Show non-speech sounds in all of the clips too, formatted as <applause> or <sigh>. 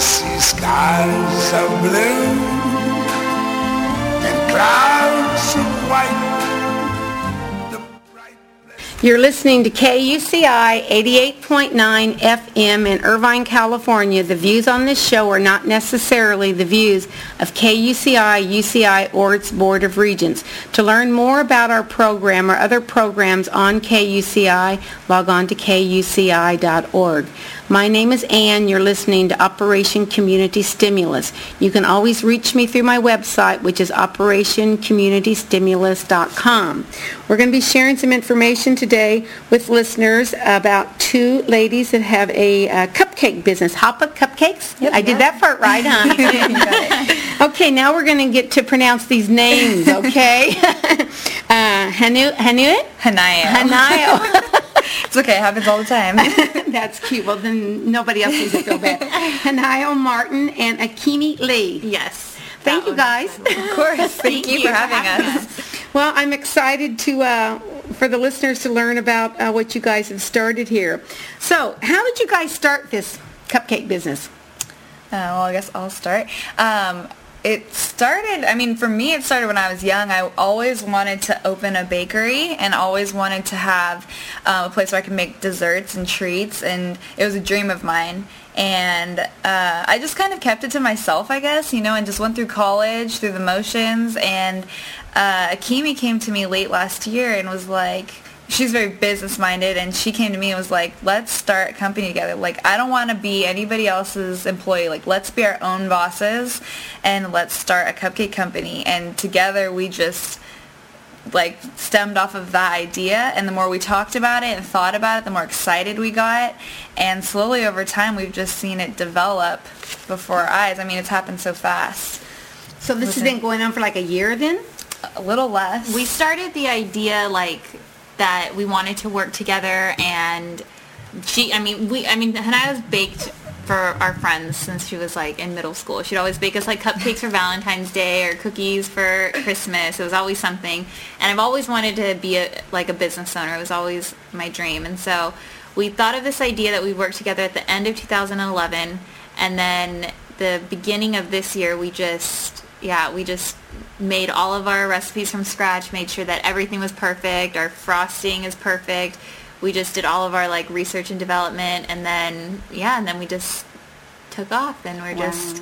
See skies of blue and clouds of white. You're listening to KUCI 88.9 FM in Irvine, California. The views on this show are not necessarily the views of KUCI, UCI, or its Board of Regents. To learn more about our program or other programs on KUCI, log on to kuci.org. My name is Ann. You're listening to Operation Community Stimulus. You can always reach me through my website, which is operationcommunitystimulus.com. We're going to be sharing some information today with listeners about two ladies that have a uh, cupcake business. Hapa Cupcakes? Yep, I did that part right, huh? <laughs> okay, now we're going to get to pronounce these names, okay? <laughs> uh, Hanu, Hanuit? Hanayo. Hanayo. <laughs> it's okay. It happens all the time. That's cute. Well, then nobody else needs to feel bad. <laughs> Hanayo Martin and Akemi Lee. Yes. Thank you, guys. Of course. Thank, you, for having, us. Well, I'm excited to uh, for the listeners to learn about uh, what you guys have started here. So, how did you guys start this cupcake business? Uh, well, I guess I'll start. Um, it started, I mean, for me, it started when I was young. I always wanted to open a bakery and always wanted to have uh, a place where I could make desserts and treats, and it was a dream of mine. And uh, I just kind of kept it to myself, I guess, you know, and just went through college, through the motions, and uh, Akemi came to me late last year and was like, she's very business minded and she came to me and was like let's start a company together like i don't want to be anybody else's employee like let's be our own bosses and let's start a cupcake company. And together we just like stemmed off of that idea. And the more we talked about it and thought about it the more excited we got. And slowly over time we've just seen it develop before our eyes. I mean it's happened so fast. So this has been going on for like a year then? a little less. We started the idea like that we wanted to work together and she I mean we I mean Hanayo's baked for our friends since she was like in middle school. She'd always bake us like cupcakes for Valentine's Day or cookies for Christmas. It was always something. And I've always wanted to be a, like a business owner. It was always my dream. And so we thought of this idea that we worked together at the end of 2011 and then the beginning of this year we just yeah, we just made all of our recipes from scratch, made sure that everything was perfect, our frosting is perfect. We just did all of our like research and development and then yeah, and then we just took off and we're Wow. just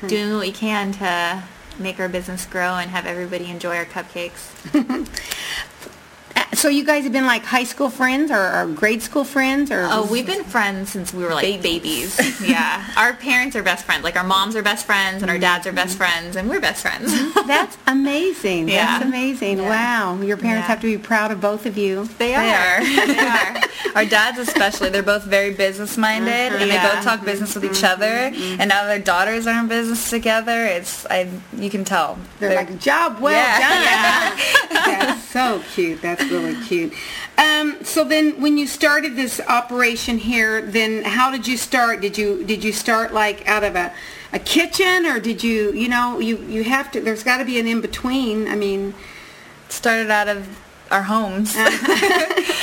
hmm. doing what we can to make our business grow and have everybody enjoy our cupcakes. <laughs> So you guys have been like high school friends or, or grade school friends or? Oh, we've been friends since we were like babies. <laughs> yeah. Our parents are best friends. Like our moms are best friends and our mm-hmm. dads are best friends and we're best friends. Mm-hmm. That's amazing. <laughs> That's Yeah. amazing. Wow. Your parents Yeah. have to be proud of both of you. They are. They are. <laughs> they are. Our dads especially, they're both very business minded mm-hmm. and they Yeah. both talk business with each mm-hmm. other. Mm-hmm. And now their daughters are in business together. It's I you can tell. They're, like, job well Yeah. done. <laughs> That's so cute. That's really cute. Um, so then when you started this operation here, then how did you start? Did you did you start like out of a, a kitchen or did you, you know, you, you have to, there's got to be an in-between. I mean, started out of our homes. <laughs>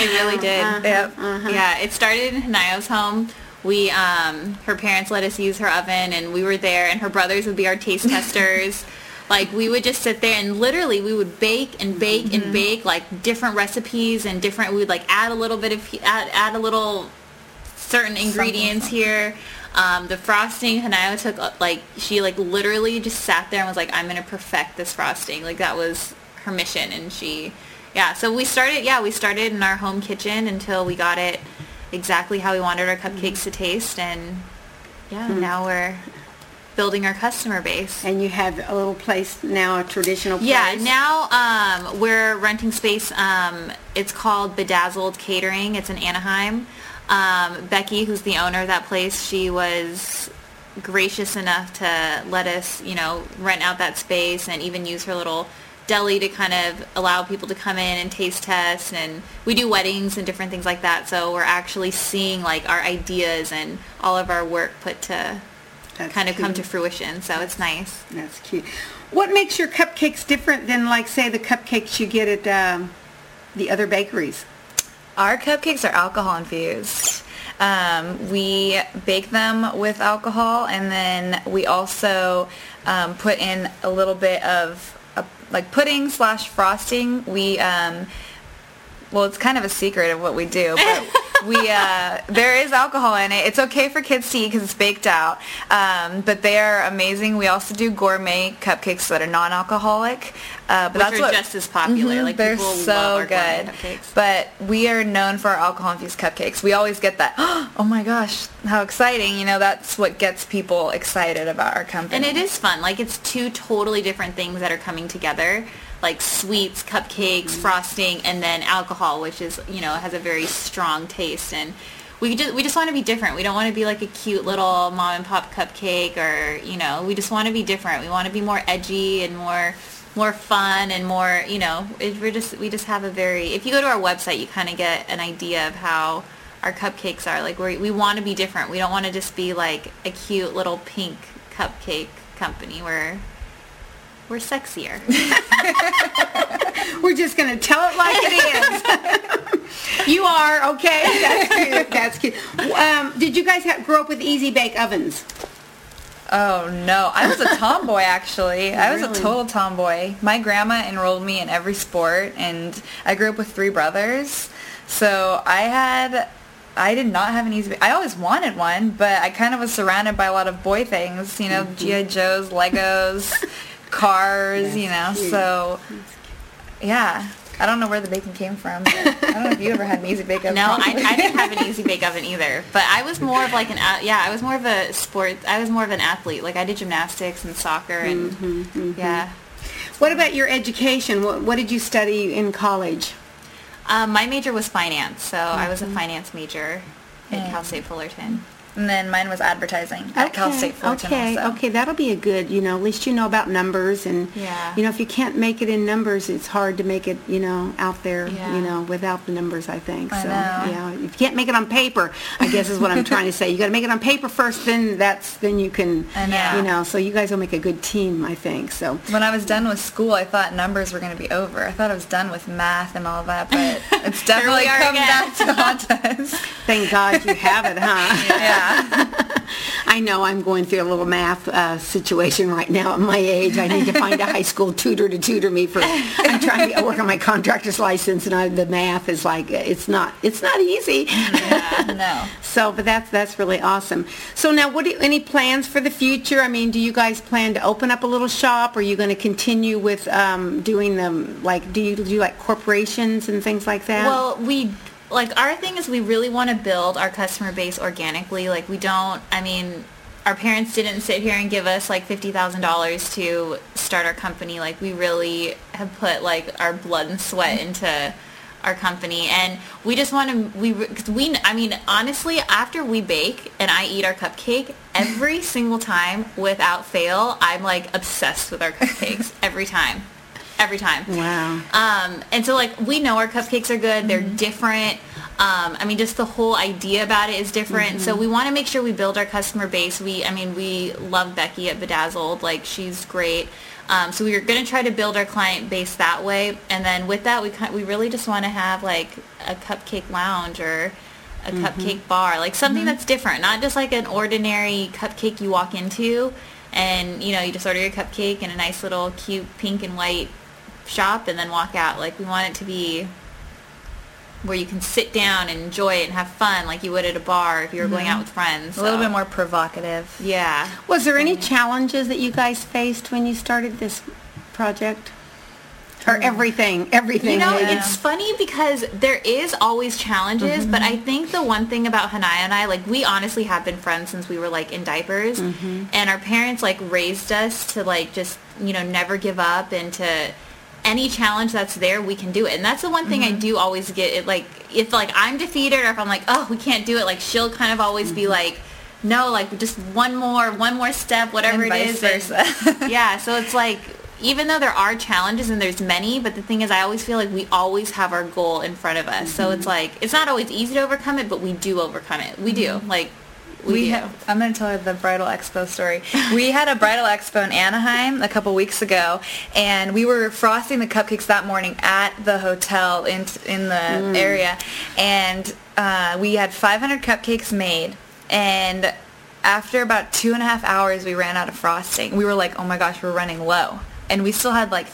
It really did. Yep. Yeah, it started in Hanayo's home. We, um, her parents let us use her oven, and we were there, and her brothers would be our taste <laughs> testers. like we would just sit there, and literally we would bake and bake and bake like different recipes and different. We would like add a little bit of add add a little certain ingredients here. Um, the frosting, Hanayo took uh, like she like literally just sat there and was like, "I'm gonna perfect this frosting." Like that was her mission, and she, yeah. So we started, yeah, we started in our home kitchen until we got it exactly how we wanted our cupcakes to taste, and yeah, now we're building our customer base. and you have a little place now, a traditional place. Yeah, now um, we're renting space. Um, it's called Bedazzled Catering. It's in Anaheim. Um, Becky, who's the owner of that place, she was gracious enough to let us, you know, rent out that space and even use her little deli to kind of allow people to come in and taste test and we do weddings and different things like that so we're actually seeing like our ideas and all of our work put to That's kind of come to fruition so it's nice That's cute. What makes your cupcakes different than, like, say, the cupcakes you get at um, the other bakeries? Our cupcakes are alcohol infused. Um, we bake them with alcohol, and then we also um, put in a little bit of a, like pudding slash frosting. We um, well, it's kind of a secret of what we do, but <laughs> we uh, there is alcohol in it. It's okay for kids to eat because it's baked out, um, but they are amazing. We also do gourmet cupcakes that are non-alcoholic, uh, but Which that's are what just as popular. Mhm, Like they're people so love our good. cupcakes. But we are known for our alcohol-infused cupcakes. We always get that. <gasps> Oh my gosh, how exciting! You know, that's what gets people excited about our company. And it is fun. Like it's two totally different things that are coming together. Like sweets, cupcakes, mm-hmm. frosting, and then alcohol, which is you know has a very strong taste. And we just we just want to be different. We don't want to be like a cute little mom and pop cupcake, or you know, we just want to be different. We want to be more edgy and more more fun and more you know. It, we're just we just have a very. If you go to our website, you kind of get an idea of how our cupcakes are. Like we we want to be different. We don't want to just be like a cute little pink cupcake company. We're we're sexier. <laughs> We're just going to tell it like it is. <laughs> you are, okay? That's cute. That's cute. Um, did you guys have, grow up with easy bake ovens? Oh no, I was a tomboy actually. I was Really? a total tomboy. My grandma enrolled me in every sport and I grew up with three brothers. So I had I did not have an easy I always wanted one, but I kind of was surrounded by a lot of boy things, you know, Mm-hmm. GI Joes, Legos, cars, you know. So yeah. I don't know where the bacon came from. But I don't know if you ever had an easy bake oven. <laughs> No, I, I didn't <laughs> have an easy bake oven either. But I was more of like an yeah, I was more of a sport. I was more of an athlete. Like I did gymnastics and soccer and Mm-hmm, yeah. What about your education? What, what did you study in college? Um, my major was finance, so I was a Mm-hmm. finance major at Cal State Fullerton. And then mine was advertising at Cal State Fullerton okay, also. okay, that'll be a good, you know, at least you know about numbers and, Yeah. you know, if you can't make it in numbers, it's hard to make it, you know, out there, Yeah. you know, without the numbers, I think. I so, know. yeah, if you can't make it on paper, I guess is what I'm trying to say. You got to make it on paper first, then that's, then you can, I know. you know, so you guys will make a good team, I think, so. When I was done with school, I thought numbers were going to be over. I thought I was done with math and all that, but <laughs> it's definitely come again. back to haunt us. Thank God you have it, huh? <laughs> Yeah. <laughs> I know I'm going through a little math uh, situation right now at my age. I need to find a high school tutor to tutor me for. I'm trying to work on my contractor's license, and I, the math is like it's not it's not easy. <laughs> no. So, but that's that's really awesome. So now, what do you, any plans for the future? I mean, do you guys plan to open up a little shop? Or are you going to continue with um, doing them like do you do you like corporations and things like that? Well, we like our thing is we really want to build our customer base organically. Like we don't. I mean, our parents didn't sit here and give us like fifty thousand dollars to start our company. Like we really have put like our blood and sweat mm-hmm. into our company and we just want to we cause we I mean honestly after we bake and I eat our cupcake every <laughs> single time without fail I'm like obsessed with our cupcakes <laughs> every time every time wow. um, and so like we know our cupcakes are good. They're different. Um, I mean, just the whole idea about it is different. So we want to make sure we build our customer base. We, I mean, we love Becky at Bedazzled. Like she's great. Um, so we are going to try to build our client base that way. And then with that, we we really just want to have like a cupcake lounge or a cupcake bar, like something that's different, not just like an ordinary cupcake you walk into and you know you just order your cupcake in a nice little cute pink and white shop and then walk out. Like we want it to be where you can sit down and enjoy it and have fun like you would at a bar if you were going mm-hmm. out with friends. A little bit more provocative. Yeah. Was there any challenges that you guys faced when you started this project? Or mm. everything, everything. You know, maybe? it's funny because there is always challenges, but mm-hmm. I think the one thing about Hanayo and I, like, we honestly have been friends since we were, like, in diapers. Mm-hmm. And our parents, like, raised us to, like, just, you know, never give up and to any challenge that's there, we can do it. And that's the one thing I mm-hmm. do always get, it, like, if, like, I'm defeated or if I'm like, oh, we can't do it, like, she'll kind of always be mm-hmm. like, no, like, just one more, one more step, whatever And it is. and- <laughs> yeah, so it's like even though there are challenges and there's many, but the thing is I always feel like we always have our goal in front of us. So it's mm-hmm. like it's not always easy to overcome it, but we do overcome it. We do. Like we, have, I'm going to tell you the bridal expo story. We had a bridal expo in Anaheim a couple weeks ago, and we were frosting the cupcakes that morning at the hotel in in the area, and uh, we had 500 cupcakes made, and after about two and a half hours, we ran out of frosting. We were like, oh my gosh, we're running low. And we still had like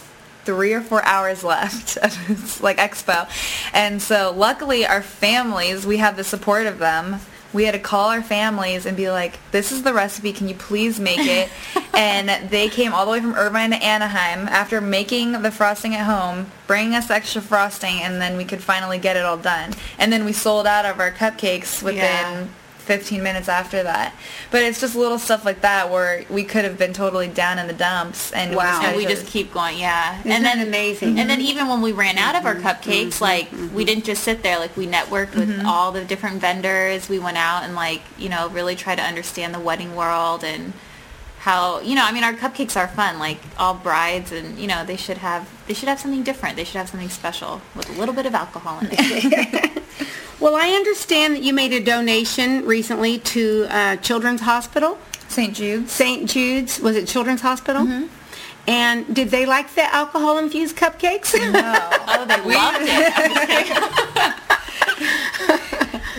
three or four hours left <laughs> of this like expo. And so luckily our families, we have the support of them. We had to call our families and be like, this is the recipe. Can you please make it? <laughs> and they came all the way from Irvine to Anaheim after making the frosting at home, bringing us extra frosting, and then we could finally get it all done. And then we sold out of our cupcakes within Yeah. 15 minutes after that. But it's just little stuff like that where we could have been totally down in the dumps and we Wow. just and we just keep going yeah. Isn't and then amazing? and then even when we ran out of our mm-hmm. cupcakes mm-hmm. like we didn't just sit there like we networked with mm-hmm. all the different vendors. We went out and like you know really try to understand the wedding world and how you know i mean our cupcakes are fun like all brides and you know they should have they should have something different. They should have something special with a little bit of alcohol in it <laughs> <laughs> Well, I understand that you made a donation recently to uh, Children's Hospital, St. Jude's. St. Jude's. Was it Children's Hospital? And did they like the alcohol-infused cupcakes? No. oh they <laughs> loved it <laughs> <laughs>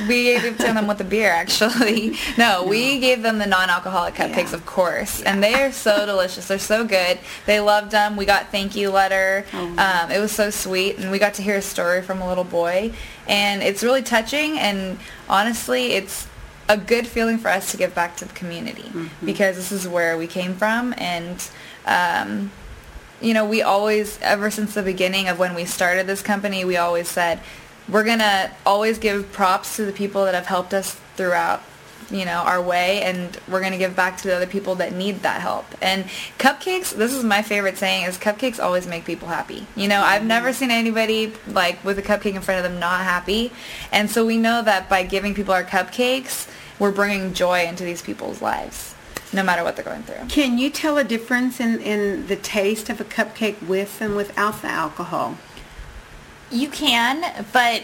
We gave to them with the beer, actually. <laughs> No, we gave them the non-alcoholic cupcakes, Yeah. of course, and they are so delicious. They're so good. They loved them. We got thank you letter. Um, it was so sweet, and we got to hear a story from a little boy, and it's really touching. And honestly, it's a good feeling for us to give back to the community because this is where we came from, and. Um, you know, we always, ever since the beginning of when we started this company, we always said, we're going to always give props to the people that have helped us throughout, you know, our way, and we're going to give back to the other people that need that help. And cupcakes, this is my favorite saying, is cupcakes always make people happy. You know, I've never seen anybody, like, with a cupcake in front of them not happy. And so we know that by giving people our cupcakes, we're bringing joy into these people's lives, no matter what they're going through. Can you tell a difference in, in the taste of a cupcake with and without the alcohol? You can, but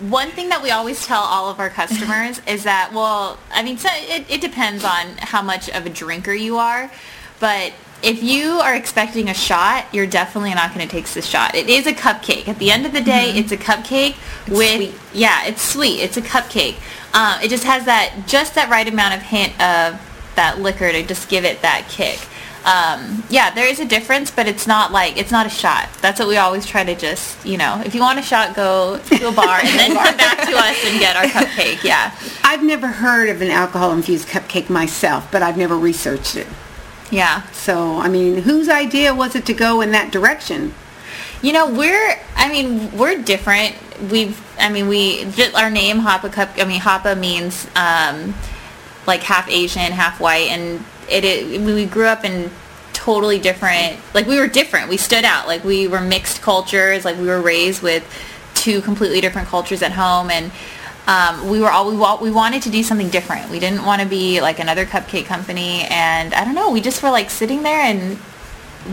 one thing that we always tell all of our customers <laughs> is that, well, I mean, so it, it depends on how much of a drinker you are, but if you are expecting a shot, you're definitely not going to take this shot. It is a cupcake. At the end of the day, it's a cupcake with, sweet. yeah, it's sweet. It's a cupcake. Uh, it just has that, just that right amount of hint of that liquor to just give it that kick. Um, yeah, there is a difference, but it's not like it's not a shot. That's what we always try to just, you know, if you want a shot, go to a bar and then come back to us and get our cupcake. Yeah, I've never heard of an alcohol-infused cupcake myself, but I've never researched it. yeah. So, I mean, whose idea was it to go in that direction? You know, we're, I mean, we're different. We've, I mean, we, our name, Hapa Cup, I mean, Hapa means, um, like half Asian, half white, and it, it, we grew up in totally different, like we were different. We stood out. Like we were mixed cultures. Like we were raised with two completely different cultures at home, and um, we were all we, wa- we wanted to do something different. We didn't want to be like another cupcake company, and I don't know. We just were like sitting there and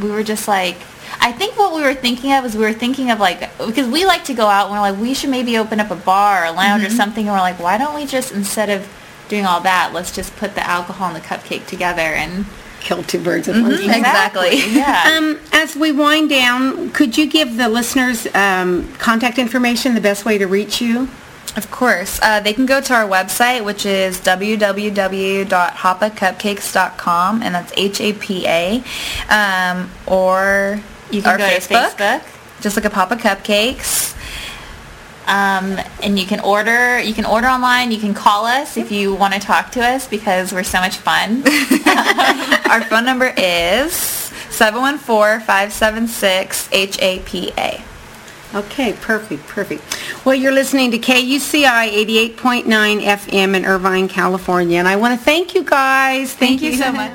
we were just like I think what we were thinking of was we were thinking of like because we like to go out and we're like we should maybe open up a bar or a lounge or something and we're like why don't we just instead of doing all that let's just put the alcohol and the cupcake together and Kill two birds with one stone. Exactly. yeah Um, as we wind down, could you give the listeners um, contact information, the best way to reach you? Of course. Uh, they can go to our website, which is www.hapacupcakes.com, and that's H-A-P-A. Um, or you can our go Facebook. to Facebook Just look up Hapa Cupcakes. Um, and you can order you can order online you can call us if you want to talk to us because we're so much fun <laughs> <laughs> our phone number is 714-576-HAPA. Okay, perfect, perfect. Well, you're listening to KUCI 88.9 FM in Irvine, California, and I want to thank you guys. Thank, you so much.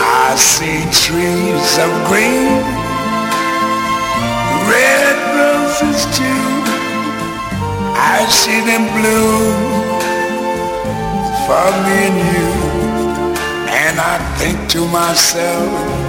I see trees of green, red roses too. I see them bloom for me and you. And I think to myself,